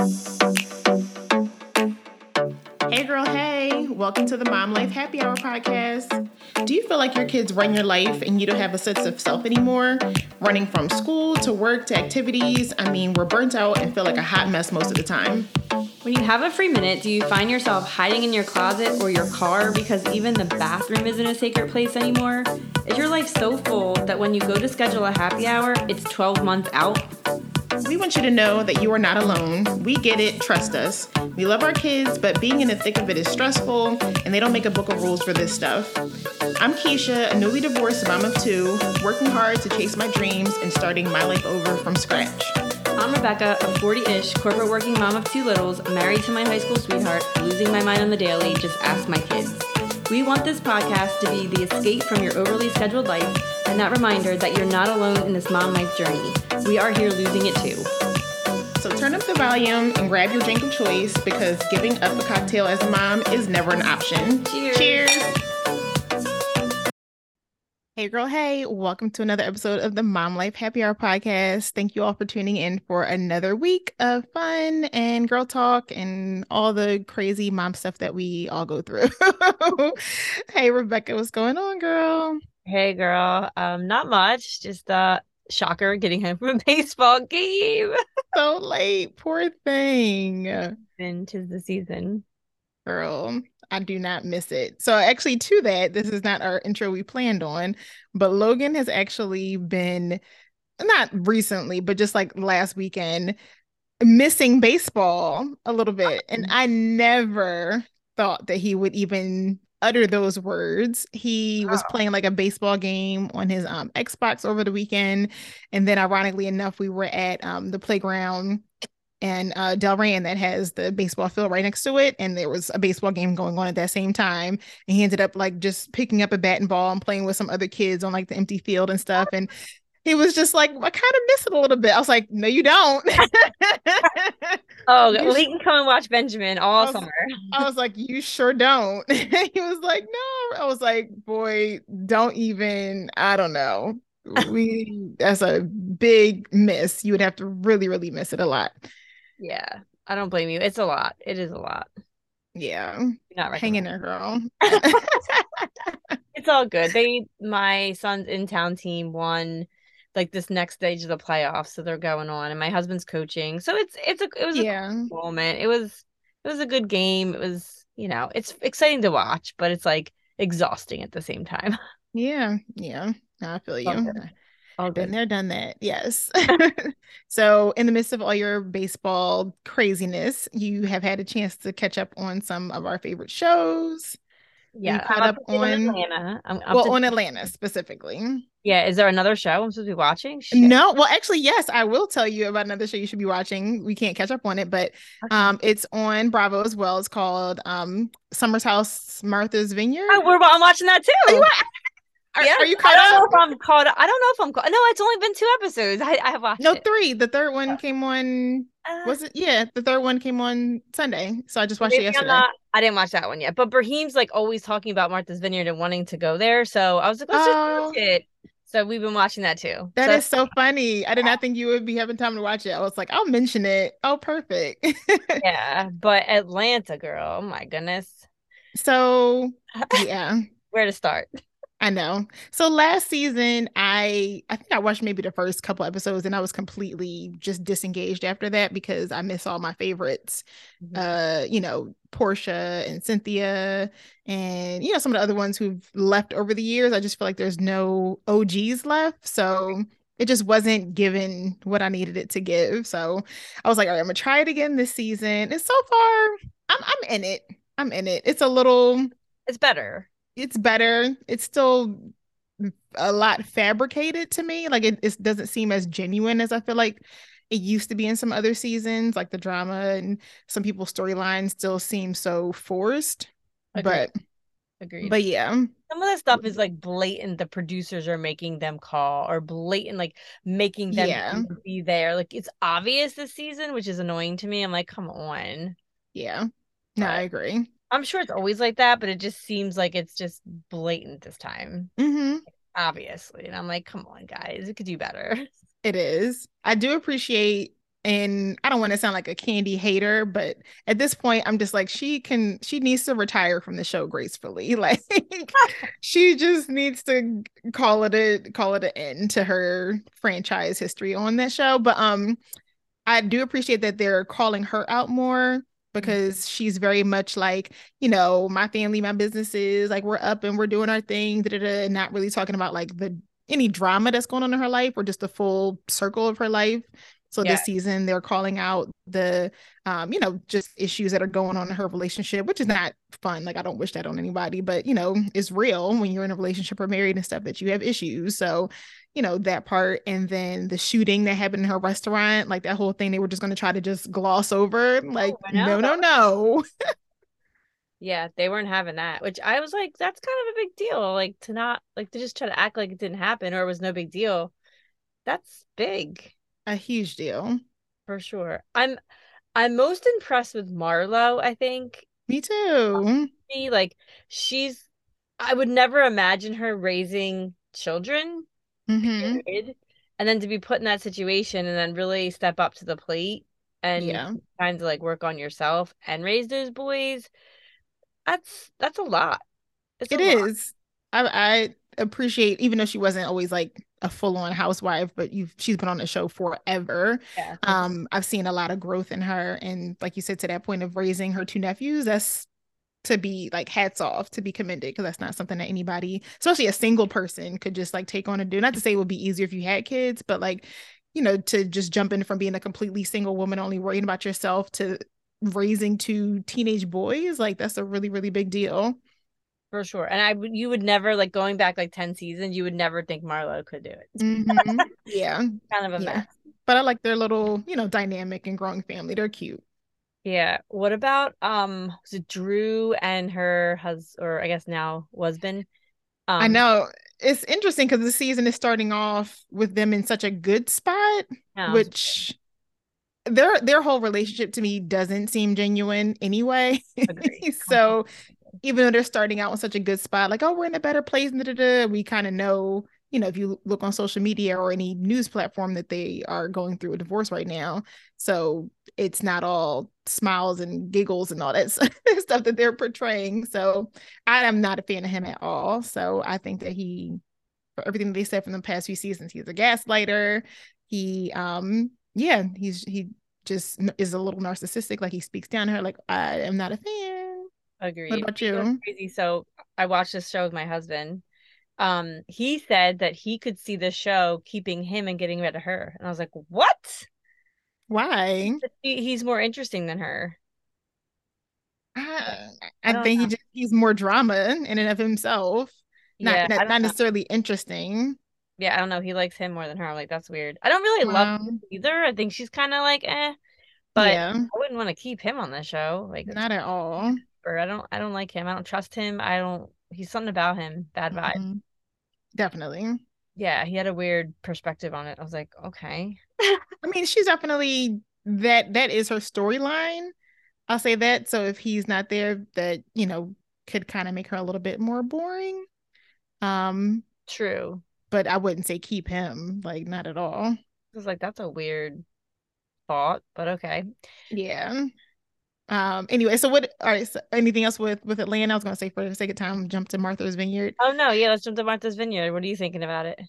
Hey, girl, hey, welcome to the Mom Life Happy Hour podcast. Do you feel like your kids run your life and you don't have a sense of self anymore? Running from school to work to activities, I mean, we're burnt out and feel like a hot mess most of the time. When you have a free minute, do you find yourself hiding in your closet or your car because even the bathroom isn't a sacred place anymore? Is your life so full that when you go to schedule a happy hour, it's 12 months out? We want you to know that you are not alone. We get it, trust us. We love our kids, but being in the thick of it is stressful, and they don't make a book of rules for this stuff. I'm Keisha, a newly divorced mom of two, working hard to chase my dreams and starting my life over from scratch. I'm Rebecca, a 40 ish corporate working mom of two littles, married to my high school sweetheart, losing my mind on the daily, just ask my kids. We want this podcast to be the escape from your overly scheduled life and that reminder that you're not alone in this mom life journey. We are here losing it too. So turn up the volume and grab your drink of choice because giving up a cocktail as a mom is never an option. Cheers. Cheers. Hey, girl. Hey, welcome to another episode of the Mom Life Happy Hour podcast. Thank you all for tuning in for another week of fun and girl talk and all the crazy mom stuff that we all go through. hey, Rebecca, what's going on, girl? Hey girl, um, not much. Just uh shocker getting home from a baseball game. so late, poor thing. And tis the season. Girl, I do not miss it. So actually to that, this is not our intro we planned on, but Logan has actually been not recently, but just like last weekend missing baseball a little bit. And I never thought that he would even utter those words. He was playing like a baseball game on his um, Xbox over the weekend, and then ironically enough, we were at um, the playground and uh, Delran that has the baseball field right next to it, and there was a baseball game going on at that same time. And he ended up like just picking up a bat and ball and playing with some other kids on like the empty field and stuff. And he was just like, I kind of miss it a little bit. I was like, no, you don't. oh, you can come and watch Benjamin all I was, summer. I was like, you sure don't. he was like, no. I was like, boy, don't even, I don't know. We, that's a big miss. You would have to really, really miss it a lot. Yeah. I don't blame you. It's a lot. It is a lot. Yeah. You're not hanging there, girl. it's all good. They, my son's in town team won like this next stage of the playoffs so they're going on and my husband's coaching so it's it's a it was yeah a cool moment it was it was a good game it was you know it's exciting to watch but it's like exhausting at the same time yeah yeah i feel you all good. Been there done that yes so in the midst of all your baseball craziness you have had a chance to catch up on some of our favorite shows yeah you caught up on atlanta I'm well to- on atlanta specifically yeah, is there another show I'm supposed to be watching? Shit. No, well, actually, yes, I will tell you about another show you should be watching. We can't catch up on it, but okay. um, it's on Bravo as well. It's called um, Summer's House, Martha's Vineyard. Oh, we're I'm watching that too. Are yeah, are you caught I don't up? know if I'm caught. I don't know if I'm caught. No, it's only been two episodes. I, I have watched. No, it. three. The third one came on. Uh, was it? Yeah, the third one came on Sunday. So I just watched it yesterday. Not, I didn't watch that one yet, but Raheem's like always talking about Martha's Vineyard and wanting to go there. So I was like, let's Oh. just watch it. So we've been watching that too. That so, is so funny. I did not think you would be having time to watch it. I was like, I'll mention it. Oh, perfect. yeah, but Atlanta, girl. Oh my goodness. so yeah. Where to start? I know. So last season, I I think I watched maybe the first couple episodes, and I was completely just disengaged after that because I miss all my favorites. Mhm. Uh, you know, Porsha and Cynthia, and you know some of the other ones who've left over the years. I just feel like there's no OGs left, so it just wasn't given what I needed it to give. So I was like, all right, I'm gonna try it again this season. And so far, I'm I'm in it. I'm in it. It's a little It's better. It's better. It's still a lot fabricated to me. Like it, it doesn't seem as genuine as I feel like it used to be in some other seasons. Like the drama and some people's storylines still seem so forced. Agreed. But Agreed. but yeah, some of the stuff is like blatant. The producers are making them call or blatant, like making them Yeah. be there. Like it's obvious this season, which is annoying to me. I'm like, come on. yeah. No, I agree. I'm sure it's always like that, but it just seems like it's just blatant this time, hmm obviously. And I'm like, come on, guys, it could do better. It is. I do appreciate and I don't want to sound like a Kandi hater, but at this point, I'm just like, she can, she needs to retire from the show gracefully. Like, she just needs to call it a call it an end to her franchise history on that show. But um, I do appreciate that they're calling her out more because she's very much like, you know, my family, my businesses, like we're up and we're doing our thing, da, da, da, and not really talking about like the any drama that's going on in her life or just the full circle of her life. So yeah. this season they're calling out the um, you know, just issues that are going on in her relationship, which is not fun. Like I don't wish that on anybody, but you know, it's real when you're in a relationship or married and stuff that you have issues. So, you know, that part and then the shooting that happened in her restaurant, like that whole thing they were just going to try to just gloss over. Like oh, no, no, no. yeah, they weren't having that, which I was like that's kind of a big deal like to not like to just try to act like it didn't happen or it was no big deal. That's big a huge deal. For sure. I'm I'm most impressed with Marlo, I think. Me too. Like she's I would never imagine her raising children. Mm-hmm. And then to be put in that situation and then really step up to the plate and yeah. kind of like work on yourself and raise those boys. That's that's a lot. It's it a is. Lot. I I appreciate even though she wasn't always like a full-on housewife but you've she's been on the show forever yeah. um i've seen a lot of growth in her and like you said to that point of raising her two nephews that's to be like hats off to be commended because that's not something that anybody especially a single person could just like take on and do not to say it would be easier if you had kids but like you know to just jump in from being a completely single woman only worrying about yourself to raising two teenage boys like that's a really really big deal for sure. And I you would never like going back like 10 seasons, you would never think Marlo could do it. Mm-hmm. Yeah. kind of a yeah. mess. But I like their little, you know, dynamic and growing family. They're cute. Yeah. What about um was it Drew and her husband or I guess now husband? Um, I know. It's interesting because the season is starting off with them in such a good spot, yeah, which their their whole relationship to me doesn't seem genuine anyway. so even though they're starting out in such a good spot, like, oh, we're in a better place, we kind of know, you know, if you look on social media or any news platform that they are going through a divorce right now. So it's not all smiles and giggles and all that stuff that they're portraying. So I am not a fan of him at all. So I think that he, for everything they said from the past few seasons, he's a gaslighter. He, um, yeah, he's, he just is a little narcissistic. Like he speaks down to her, like, I am not a fan Agreed. What about you? Crazy. So I watched this show with my husband. Um, he said that he could see the show keeping him and getting rid of her, and I was like, "What? Why? He, he's more interesting than her." I, I, I think know. he just he's more drama in and of himself. Not yeah, not, not necessarily interesting. Yeah, I don't know. He likes him more than her. I'm like, that's weird. I don't really love either. I think she's kind of like, eh. But yeah. I wouldn't want to keep him on the show. Like, not at all or I don't I don't like him. I don't trust him. I don't he's something about him. Bad vibe. Mm-hmm. Definitely. Yeah, he had a weird perspective on it. I was like, okay. I mean, she's definitely that that is her storyline. I'll say that. So if he's not there, that, you know, could kind of make her a little bit more boring. Um true. But I wouldn't say keep him, like not at all. I was like, that's a weird thought, but okay. Yeah. Um. Anyway, so what? All right. So anything else with with Atlanta? I was gonna say for the sake of time, jump to Martha's Vineyard. Oh no, yeah, let's jump to Martha's Vineyard. What are you thinking about it?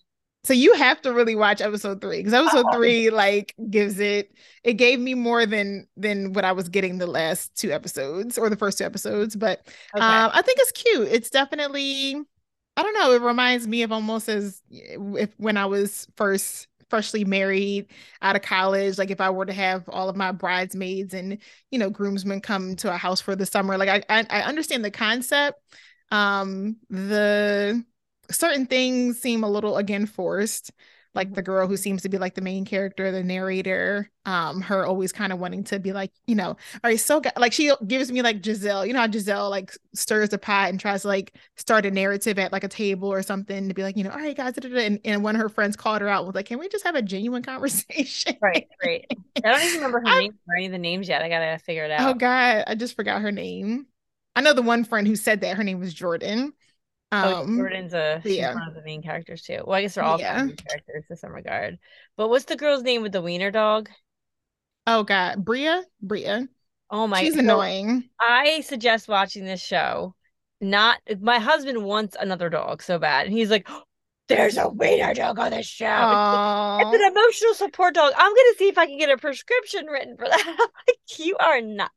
So you have to really watch episode three because episode oh. three like gives it. It gave me more than than what I was getting the last two episodes or the first two episodes. But okay. um, I think it's cute. It's definitely. I don't know. It reminds me of almost as if when I was first freshly married out of college like if i were to have all of my bridesmaids and you know groomsmen come to a house for the summer like i i, I understand the concept. Um the certain things seem a little again forced like the girl who seems to be like the main character, the narrator, um, her always kind of wanting to be like, you know, all right, so like she gives me like Gizelle, you know how Gizelle like stirs the pot and tries to like start a narrative at like a table or something to be like, you know, all right, guys, and, and one of her friends called her out was like, can we just have a genuine conversation? Right, right. I don't even remember her name or any of the names yet. I gotta figure it oh, out. Oh God, I just forgot her name. I know the one friend who said that her name was Jordan. Oh, um, Jordan's a yeah. one of the main characters too. Well, I guess they're all yeah. characters to some regard. But what's the girl's name with the wiener dog? Oh God, Bria, Bria. Oh my, She's so annoying. I suggest watching this show. Not my husband wants another dog so bad, and he's like, "There's a wiener dog on this show. It's Oh, an emotional support dog. I'm gonna see if I can get a prescription written for that." Like, you are not.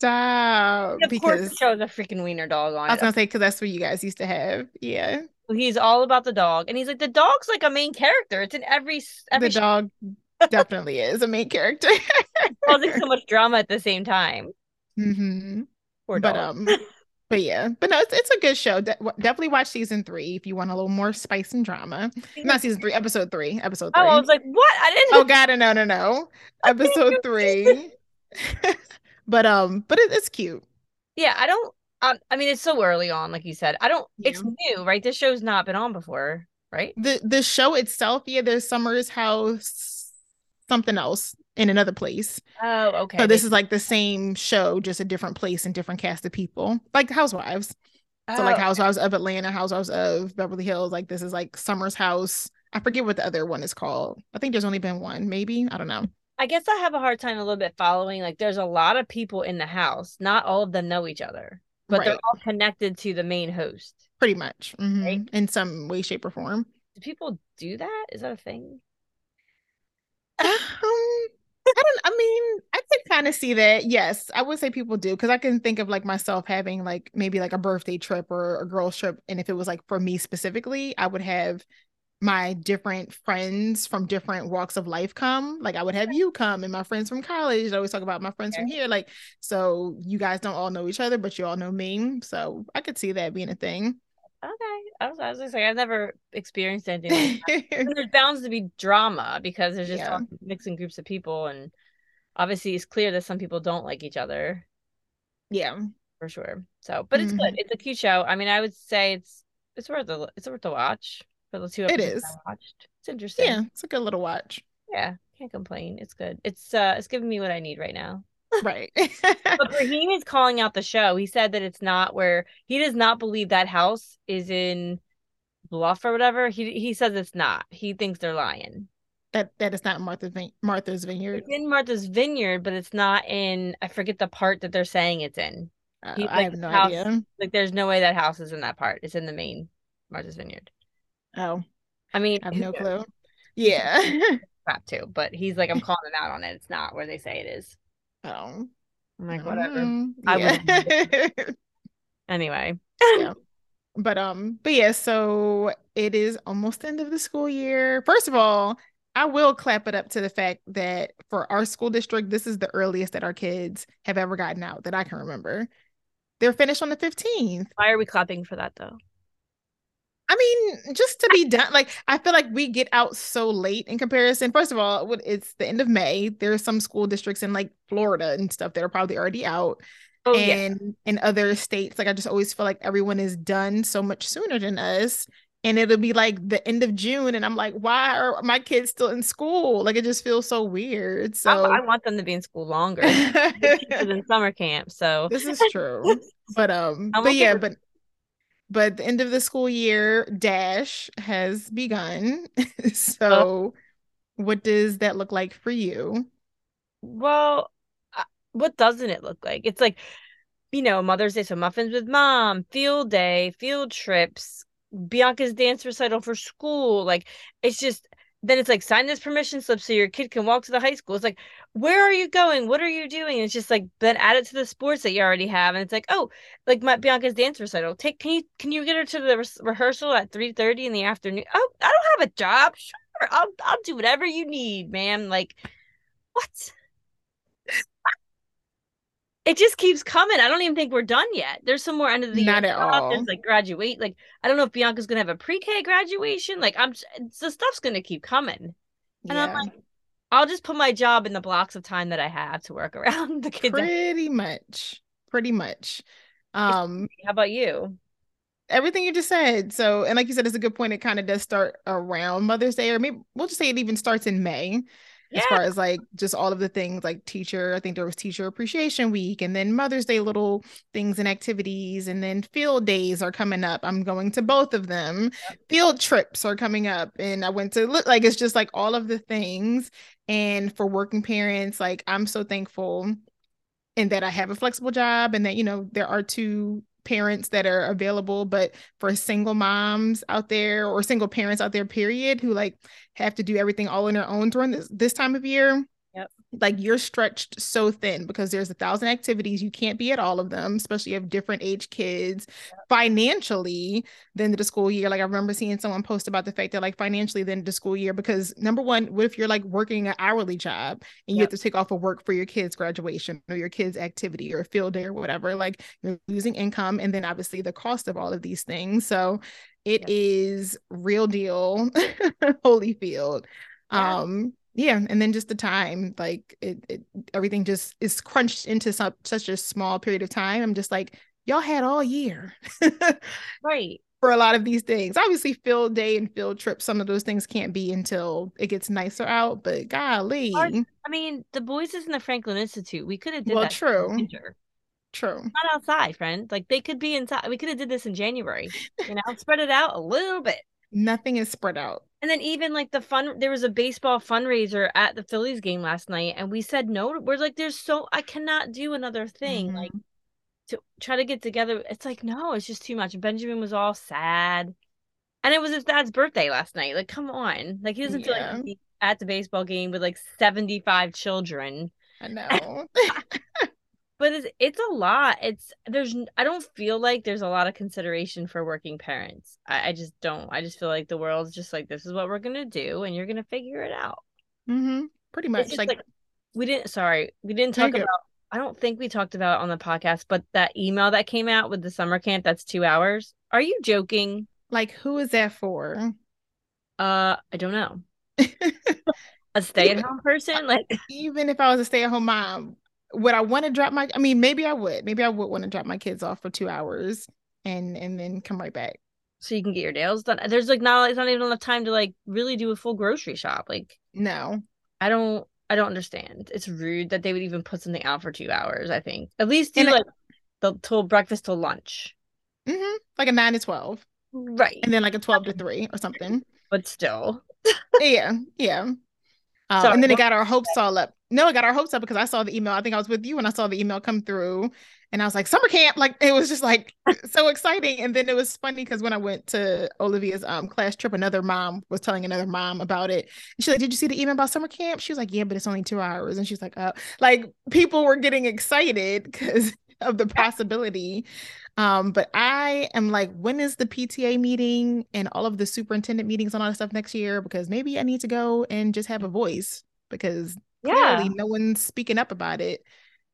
Stop. Of course, the Because show has a freaking wiener dog on I was it. gonna say, because that's what you guys used to have. Yeah, He's all about the dog, and he's like, the dog's like a main character. It's in every every the show, dog definitely is a main character. causing so much drama at the same time. hmm Poor But dog. um, but yeah, but no, it's it's a good show. De- definitely watch season three if you want a little more spice and drama. Not season three, episode three, episode Oh, three. I was like, what? I didn't. Oh God, no, no, no, episode three. but um, but it, it's cute. Yeah, I don't. Um, I mean, it's so early on, like you said. I don't. It's new, right? This show's not been on before, right? The the show itself, yeah, there's Summer's house, something else in another place. Oh, okay. So this is like the same show, just a different place and different cast of people, like Housewives. So like oh, Housewives of Atlanta, Housewives of Beverly Hills. Like this is like Summer's house. I forget what the other one is called. I think there's only been one, maybe. I don't know. I guess I have a hard time a little bit following. Like, there's a lot of people in the house. Not all of them know each other, but they're all connected to the main host. Pretty much. Mhm. Right. In some way, shape, or form. Do people do that? Is that a thing? Um, I don't, I mean, I could kind of see that. Yes, I would say people do because I can think of like myself having like maybe like a birthday trip or a girls trip. And if it was like for me specifically, I would have my different friends from different walks of life come. Like I would have you come and my friends from college. I always talk about my friends from here. Like, so you guys don't all know each other, but you all know me. So I could see that being a thing. Okay. I was, I was just like, I've never experienced anything like there's bound to be drama because there's just Yeah. mixing groups of people, and obviously it's clear that some people don't like each other yeah. for sure. So, but it's good. Mhm. It's a cute show. I mean, I would say it's it's worth a it's worth a watch for the two episodes is. I watched. It's interesting. Yeah. It's a good little watch. Yeah, can't complain. It's good. It's uh it's giving me what I need right now. Right. But Raheem is calling out the show. He said that it's not where he does not believe that house is in Bluff or whatever. He he says it's not. He thinks they're lying. that that is not Martha Vin- Martha's Vineyard. It's in Martha's Vineyard, but it's not in. I forget the part that they're saying it's in. Uh, He's I have no house- idea. Like, there's no way that house is in that part. It's in the main Martha's Vineyard. Oh, I mean, I have no clue. Yeah. Crap too, but he's like, I'm calling them out on it. It's not where they say it is. oh, I'm like, whatever. mm, I yeah. Anyway, yeah. But um, but yeah, so it is almost the end of the school year. First of all, I will clap it up to the fact that for our school district, this is the earliest that our kids have ever gotten out that I can remember. They're finished on the 15th. why are we clapping for that though? I mean, just to be done, like I feel like we get out so late in comparison. First of all, it's the end of May. There are some school districts in like Florida and stuff that are probably already out. Oh yeah, and in other states, like I just always feel like everyone is done so much sooner than us. And it'll be like the end of June, and I'm like, why are my kids still in school? Like it just feels so weird. So I want them to be in school longer. Than summer camp, so this is true. But um, I'm but okay yeah, with but but the end of the school year dash has begun. so what does that look like for you? Well, uh, what doesn't it look like? It's like, you know, Mother's Day, so muffins with mom, field day, field trips, Bianca's dance recital for school. Like, it's just, then it's like, sign this permission slip so your kid can walk to the high school. It's like, where are you going? What are you doing? it's just like, then add it to the sports that you already have. And it's like, oh, like my Bianca's dance recital. Take, can you, can you get her to the re- rehearsal at 3.30 in the afternoon? Oh, I don't have a job. Sure. I'll, I'll do whatever you need, ma'am. Like, what? It just keeps coming. I don't even think we're done yet. There's some more end of the Not year at all. There's like graduate. Like I don't know if Bianca's gonna have a pre-K graduation. Like I'm, the stuff's gonna keep coming. And I'm Yeah, like, I'll just put my job in the blocks of time that I have to work around the kids. pretty much, pretty much. Um, How about you? everything you just said. So, and like you said, it's a good point. It kind of does start around Mother's Day, or maybe we'll just say it even starts in May. Yeah. as far as like just all of the things like teacher i think there was teacher appreciation week and then mother's day little things and activities and then field days are coming up i'm going to both of them yep. field trips are coming up and i went to look like it's just like all of the things and for working parents like i'm so thankful and that i have a flexible job and that you know there are two parents that are available but for single moms out there or single parents out there period who like have to do everything all on their own during this this time of year. Like you're stretched so thin because there's a thousand activities. You can't be at all of them, especially if you have different age kids. Financially, then the school year. Like I remember seeing someone post about the fact that like financially then the school year, because number one, what if you're like working an hourly job and you yep. have to take off of work for your kids' graduation or your kids' activity or field day or whatever? Like you're losing income and then obviously the cost of all of these things. So it is real deal, Holyfield. Yeah. Um yeah and then just the time like it, it everything just is crunched into some, such a small period of time. I'm just like y'all had all year right. for a lot of these things. Obviously field day and field trip some of those things can't be until it gets nicer out but golly. I mean the boys is in the franklin institute we could have did well, that true. true. Not outside friend. Like they could be inside we could have did this in january you know spread it out a little bit. Nothing is spread out and then even like the fun, there was a baseball fundraiser at the Phillies game last night, and we said no. We're like, there's so I cannot do another thing mm-hmm. like to try to get together. It's like no, it's just too much. Benjamin was all sad, and it was his dad's birthday last night. Like, come on, like he doesn't yeah. feel like at the baseball game with like seventy five children. I know. but it's it's a lot. It's there's i don't feel like there's a lot of consideration for working parents. I, I just don't. I just feel like the world's just like this is what we're gonna do and you're gonna figure it out. Mm-hmm. pretty much like, like, we didn't sorry we didn't talk about i don't think we talked about on the podcast but that email that came out with the summer camp that's two hours. Are you joking? Like who is that for? Uh i don't know. A stay-at-home person? Like even if i was a stay-at-home mom would I want to drop my I mean maybe I would. Maybe I would want to drop my kids off for 2 hours and and then come right back. So you can get your nails done. There's like not it's not even enough time to like really do a full grocery shop. Like no. I don't I don't understand. It's rude that they would even put something out for 2 hours, I think. At least do and like I, the till breakfast till lunch. Mhm. Like a 9 to 12. Right. And then like a 12 to 3 or something. But still. yeah. Yeah. Um, and then it got our hopes all up. No, it got our hopes up because I saw the email. I think I was with you when I saw the email come through, and I was like, "Summer camp!" Like it was just like so exciting. And then it was funny because when I went to Olivia's um class trip, another mom was telling another mom about it. And she's like, "Did you see the email about summer camp?" She was like, "Yeah, but it's only two hours." And she's like, "Oh, like people were getting excited because of the possibility." Um, but I am like, when is the PTA meeting and all of the superintendent meetings and all that stuff next year? Because maybe I need to go and just have a voice because yeah. clearly no one's speaking up about it.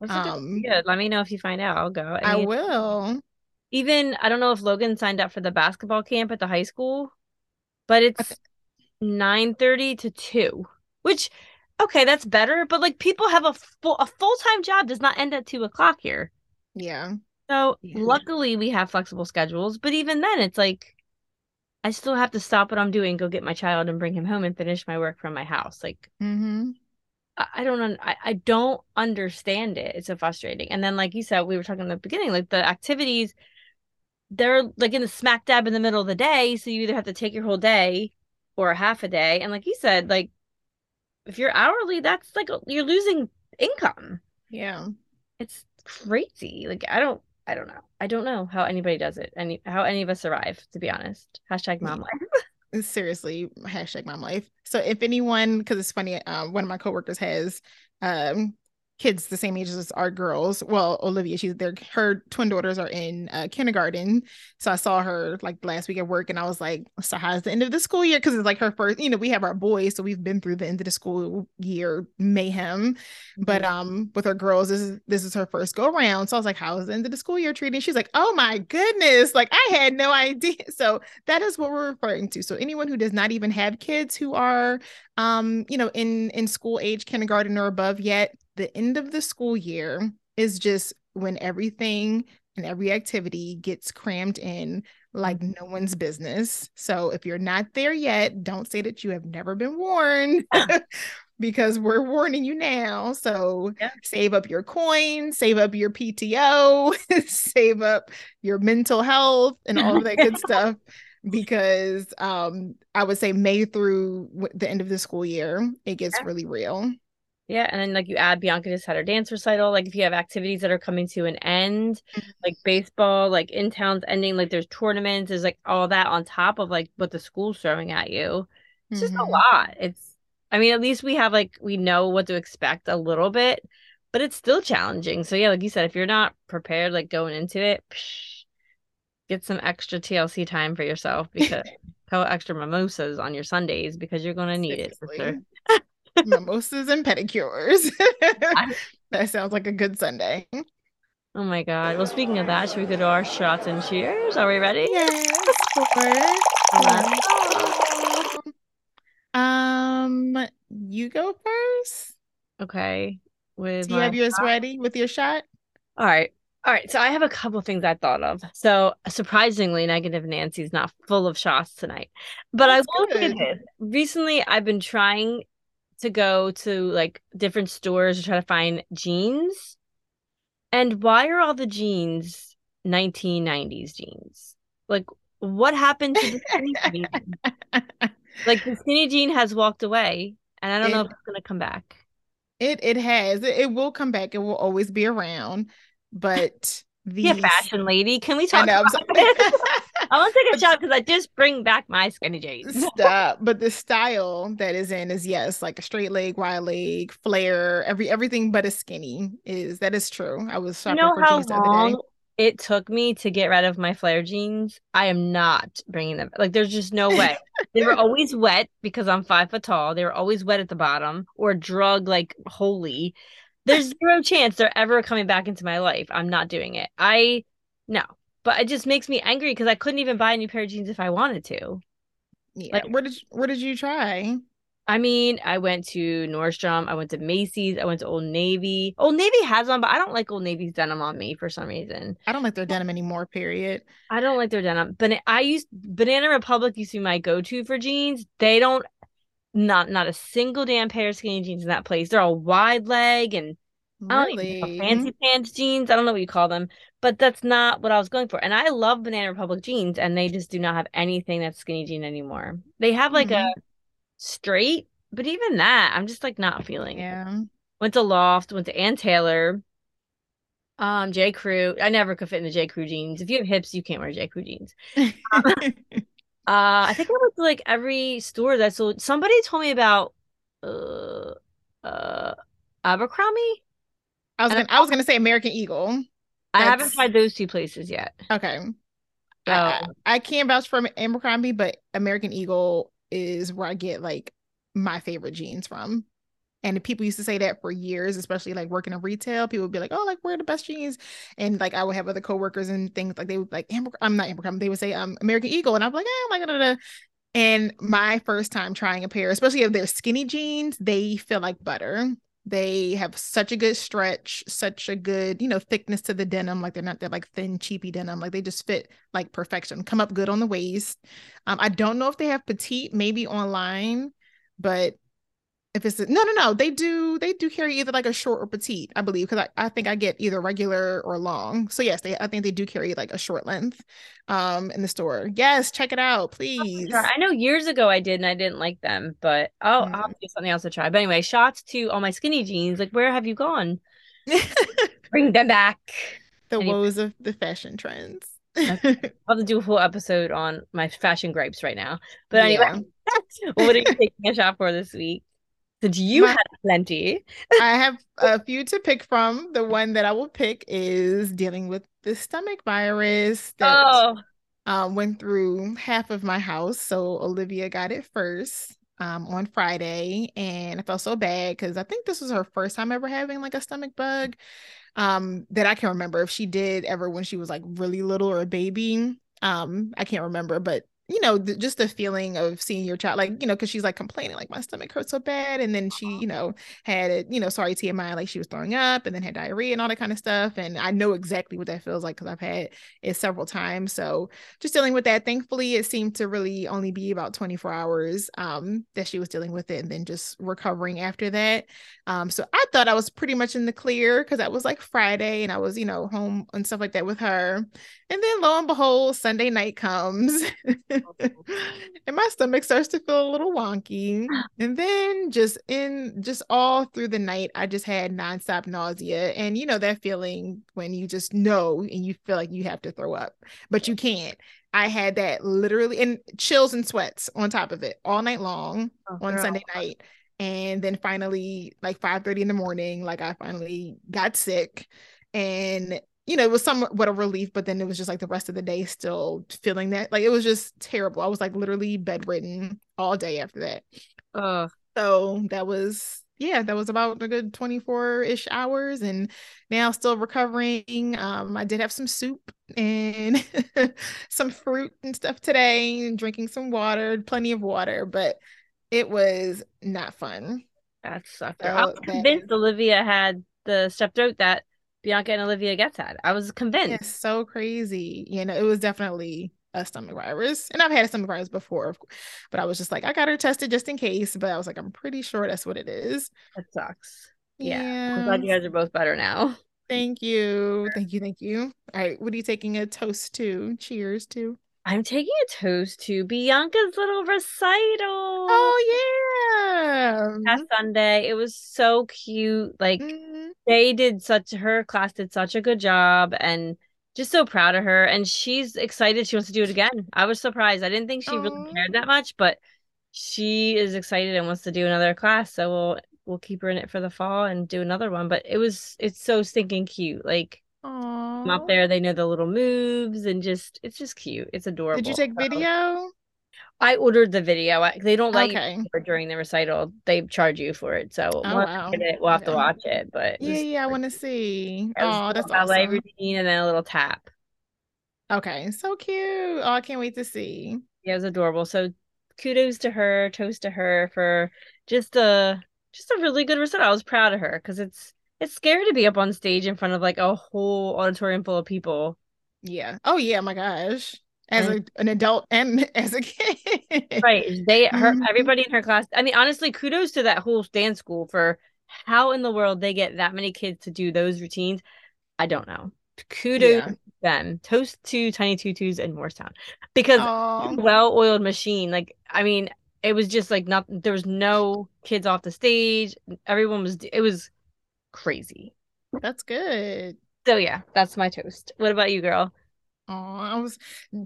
Um, good. Let me know if you find out. I'll go. I, mean, I will. Even I don't know if Logan signed up for the basketball camp at the high school, but it's nine thirty to two, which okay, that's better. But like people have a full a full time job does not end at two o'clock here. Yeah. So yeah. luckily we have flexible schedules, but even then it's like I still have to stop what I'm doing, go get my child and bring him home and finish my work from my house. Like mm-hmm. I, I don't I, I don't understand it. It's so frustrating. And then like you said, we were talking in the beginning, like the activities, they're like in the smack dab in the middle of the day. So you either have to take your whole day or half a day. And like you said, like if you're hourly, that's like you're losing income. Yeah. It's crazy. Like I don't I don't know. I don't know how anybody does it. Any how any of us survive, to be honest. Hashtag mom life. Seriously, hashtag mom life. So if anyone, because it's funny, um, one of my coworkers has um kids the same age as our girls. Well, Olivia, she's there. Her twin daughters are in uh, kindergarten, so I saw her like last week at work, and I was like, "So how's the end of the school year?" Because it's like her first. You know, we have our boys, so we've been through the end of the school year mayhem. Mm-hmm. But um, with our girls, this is this is her first go around. So I was like, "How's the end of the school year treating?" She's like, "Oh my goodness!" Like I had no idea. So that is what we're referring to. So anyone who does not even have kids who are um, you know, in in school age, kindergarten or above yet, the end of the school year is just when everything and every activity gets crammed in like mm-hmm. no one's business. So if you're not there yet, don't say that you have never been warned because we're warning you now. So Yeah. save up your coins, save up your PTO, save up your mental health and all of that good stuff because um I would say May through the end of the school year it gets Yeah. really real. Yeah, and then like you add Bianca just had her dance recital. Like if you have activities that are coming to an end, like baseball, like in town's ending, like there's tournaments, there's like all that on top of like what the school's throwing at you. It's just a Mhm. lot. It's I mean, at least we have like we know what to expect a little bit, but it's still challenging. So yeah, like you said, if you're not prepared like going into it, psh, get some extra TLC time for yourself because go extra mimosas on your Sundays because you're gonna need it for sure. Mimosas and pedicures. that sounds like a good Sunday. Oh my God. Well, speaking of that, should we go to our shots and cheers? Are we ready? Yes, of course. Um, you go first. Okay. With Do you have yours shot? ready with your shot? All right. All right. So I have a couple of things I thought of. So surprisingly, Negative Nancy's not full of shots tonight. But I That's will say good. this. Recently, I've been trying to go to like different stores to try to find jeans. And why are all the jeans 1990s jeans? Like, what happened to the skinny jean? Like the skinny jean has walked away, and I don't know if it's gonna come back. It it has. It, it will come back. It will always be around. But the Yeah, fashion lady. Can we talk. About this? I want to take a shot because I just bring back my skinny jeans. Stop. But the style that is in is yes, like a straight leg, wide leg, flare, every everything but a skinny is that is true. I was You shopping know for jeans the other day. it took me to get rid of my flare jeans? I am not bringing them. Like, there's just no way. They were always wet because I'm five foot tall. They were always wet at the bottom or drug like holy. There's zero chance they're ever coming back into my life. I'm not doing it. I no. But it just makes me angry because I couldn't even buy a new pair of jeans if I wanted to. Yeah. Like- where did you, where did you try? I mean, I went to Nordstrom, I went to Macy's, I went to Old Navy. Old Navy has on, but I don't like Old Navy's denim on me for some reason. I don't like their denim anymore, period. I don't like their denim. But I used Banana Republic used to be my go-to for jeans. They don't not not a single damn pair of skinny jeans in that place. They're all wide leg and I don't even know, fancy pants jeans. I don't know what you call them, but that's not what I was going for. And I love Banana Republic jeans, and they just do not have anything that's skinny jean anymore. They have like a straight, but even that, I'm just like not feeling. it. Yeah. Went to Loft, went to Ann Taylor, um, J. Crew. I never could fit in the J. Crew jeans. If you have hips, you can't wear J. Crew jeans. Uh, I think I went to like every store that sold. Somebody told me about uh uh Abercrombie. I was And gonna I was gonna say American Eagle. I haven't tried those two places yet. Okay. So I, I, can't vouch for Abercrombie, but American Eagle is where I get like my favorite jeans from. And people used to say that for years, especially like working in retail. People would be like, "Oh, like where are the best jeans?" And like I would have other coworkers and things like they would like, Amber, "I'm not Abercrombie." They would say, "Um, American Eagle," and I'm like, "Oh, like da, da, da." And my first time trying a pair, especially if they're skinny jeans, they feel like butter. They have such a good stretch, such a good, you know, thickness to the denim. Like they're not that like thin, cheapy denim. Like they just fit like perfection. Come up good on the waist. Um, I don't know if they have petite, maybe online, but if it's no, no, no, they do. They do carry either like a short or petite, I believe, because I, I think I get either regular or long. So yes, they I think they do carry like a short length, um, in the store. Yes, check it out, please. Sure. I know years ago I did and I didn't like them, but I'll I'll Mm. do something else to try. But anyway, shots to all my skinny jeans. Like, where have you gone? Bring them back. the Anyway. woes of the fashion trends. I'll have to do a whole episode on my fashion gripes right now. But anyway, what are you taking a shot for this week? Since you My- had plenty. I have a few to pick from. The one that I will pick is dealing with the stomach virus that Oh, um, went through half of my house. So Olivia got it first um, on Friday, and I felt so bad because I think this was her first time ever having like a stomach bug um, that I can remember. If she did ever when she was like really little or a baby, um, I can't remember, but you know, th- just the feeling of seeing your child, like, you know, because she's like complaining, like, my stomach hurts so bad. And then she, you know, had it, you know, sorry, TMI, like she was throwing up and then had diarrhea and all that kind of stuff. And I know exactly what that feels like because I've had it several times. So just dealing with that. Thankfully, it seemed to really only be about 24 hours um, that she was dealing with it and then just recovering after that. Um, so I thought I was pretty much in the clear because that was like Friday and I was, you know, home and stuff like that with her. And then lo and behold, Sunday night comes. and my stomach starts to feel a little wonky. And then just in just all through the night, I just had nonstop nausea. And you know that feeling when you just know and you feel like you have to throw up, but you can't. I had that literally and chills and sweats on top of it all night long oh, on girl. Sunday night. And then finally, like 5 30 in the morning, like I finally got sick. And you know, it was somewhat a relief, but then it was just like the rest of the day still feeling that. Like it was just terrible. I was like literally bedridden all day after that. Uh so that was yeah, that was about a good 24-ish hours and now still recovering. Um, I did have some soup and some fruit and stuff today, and drinking some water, plenty of water, but it was not fun. That sucked. So I'm convinced that... Olivia had the strep throat that Bianca and Olivia gets at. I was convinced. It's so crazy. You know, it was definitely a stomach virus. And I've had a stomach virus before, but I was just like, I got her tested just in case. But I was like, I'm pretty sure that's what it is. That sucks. Yeah. yeah. I'm glad you guys are both better now. Thank you. Thank you. Thank you. All right. What are you taking a toast to? Cheers to. I'm taking a toast to Bianca's little recital. Oh yeah. Last Sunday. It was so cute. Like mm-hmm. they did such her class did such a good job and just so proud of her. And she's excited she wants to do it again. I was surprised. I didn't think she really cared that much, but she is excited and wants to do another class. So we'll we'll keep her in it for the fall and do another one. But it was it's so stinking cute. Like Aww. up there. They know the little moves and just it's just cute. It's adorable. Did you take video? I ordered the video. They don't let okay. you during the recital. They charge you for it. So oh, wow. it, we'll have okay. to watch it. But yeah, yeah, I want to see. Oh, that's ballet awesome. routine and then a little tap. Okay, so cute. Oh, I can't wait to see. Yeah, it was adorable. So kudos to her, toast to her for just a just a really good recital. I was proud of her because it's it's scary to be up on stage in front of like a whole auditorium full of people. Yeah. Oh yeah, my gosh. As and, a, an adult and as a kid. Right. They her mm-hmm. everybody in her class. I mean, honestly, kudos to that whole dance school for how in the world they get that many kids to do those routines. I don't know. Kudos yeah. to them. Toast to Tiny Tutus and Morristown. Because well-oiled machine. Like, I mean, it was just like not there was no kids off the stage. Everyone was it was crazy. That's good. So yeah, that's my toast. What about you, girl? Oh, I was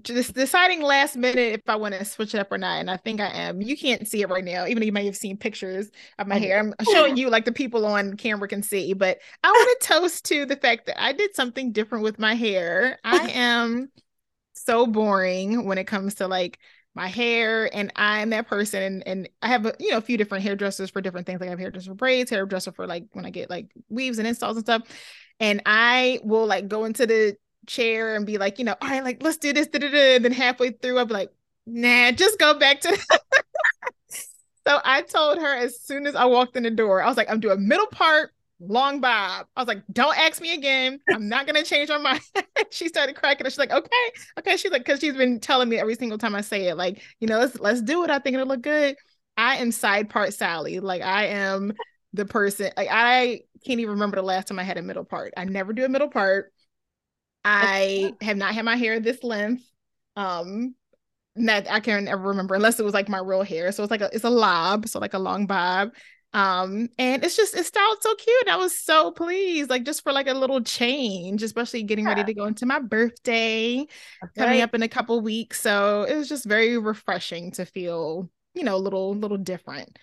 just deciding last minute if I want to switch it up or not, and I think I am. You can't see it right now, even though you may have seen pictures of my hair. I'm showing you like the people on camera can see, but I want to toast to the fact that I did something different with my hair. I am so boring when it comes to like my hair and I'm that person and, and I have a you know a few different hairdressers for different things like I have hairdresser for braids hairdresser for like when I get like weaves and installs and stuff and I will like go into the chair and be like you know all right like let's do this da, da, da. and then halfway through I'll be like nah just go back to so I told her as soon as I walked in the door I was like I'm doing middle part long bob. I was like, don't ask me again. I'm not gonna change my mind. she started cracking She's like, okay, okay. She's like, because she's been telling me every single time I say it, like, you know, let's let's do it. I think it'll look good. I am side part Sally. Like I am the person. Like I can't even remember the last time I had a middle part. I never do a middle part. I have not had my hair this length. Um, that I can't ever remember unless it was like my real hair. So it's like a it's a lob, so like a long bob. Um, and it's just it styled so cute. I was so pleased, like just for like a little change, especially getting yeah. ready to go into my birthday coming up in a couple weeks. So it was just very refreshing to feel, you know, a little little different.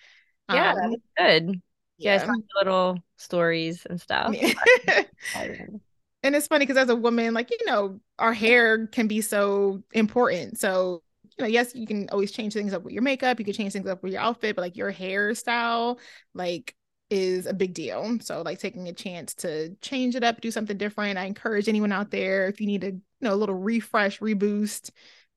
Yeah, um, good. Yeah, little stories and stuff. and it's funny because as a woman, like you know, our hair can be so important. So you know, yes, you can always change things up with your makeup, you can change things up with your outfit, but like your hairstyle, like is a big deal. So like taking a chance to change it up, do something different. I encourage anyone out there if you need a you know a little refresh, reboost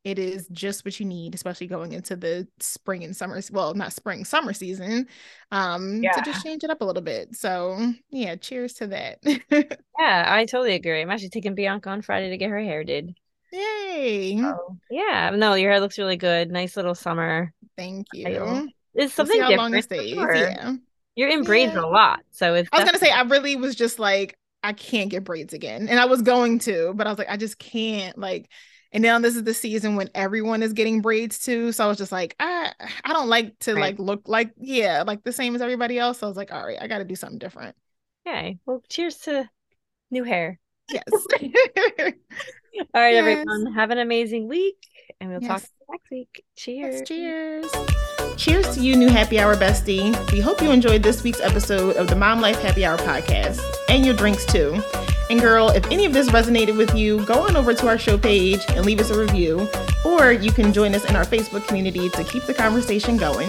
it is just what you need, especially going into the spring and summer. Well, not spring, summer season, um, yeah. to just change it up a little bit. So yeah, cheers to that. yeah, I totally agree. I'm actually taking Bianca on Friday to get her hair did. Yay! So, yeah, no, your hair looks really good. Nice little summer. Thank you. It's something we'll different. Sure. Yeah, you're in braids yeah. a lot, so it's. I was gonna say I really was just like I can't get braids again, and I was going to, but I was like I just can't like and now this is the season when everyone is getting braids too. So I was just like, I I don't like to right. like look like yeah, like the same as everybody else. So I was like, all right, I gotta do something different. Okay. Well, cheers to new hair. Yes. all right, yes. everyone. Have an amazing week. And we'll yes. talk next week. Cheers. Yes, cheers. Cheers to you, new happy hour bestie. We hope you enjoyed this week's episode of the Mom Life Happy Hour podcast and your drinks too. And girl, if any of this resonated with you, go on over to our show page and leave us a review, or you can join us in our Facebook community to keep the conversation going.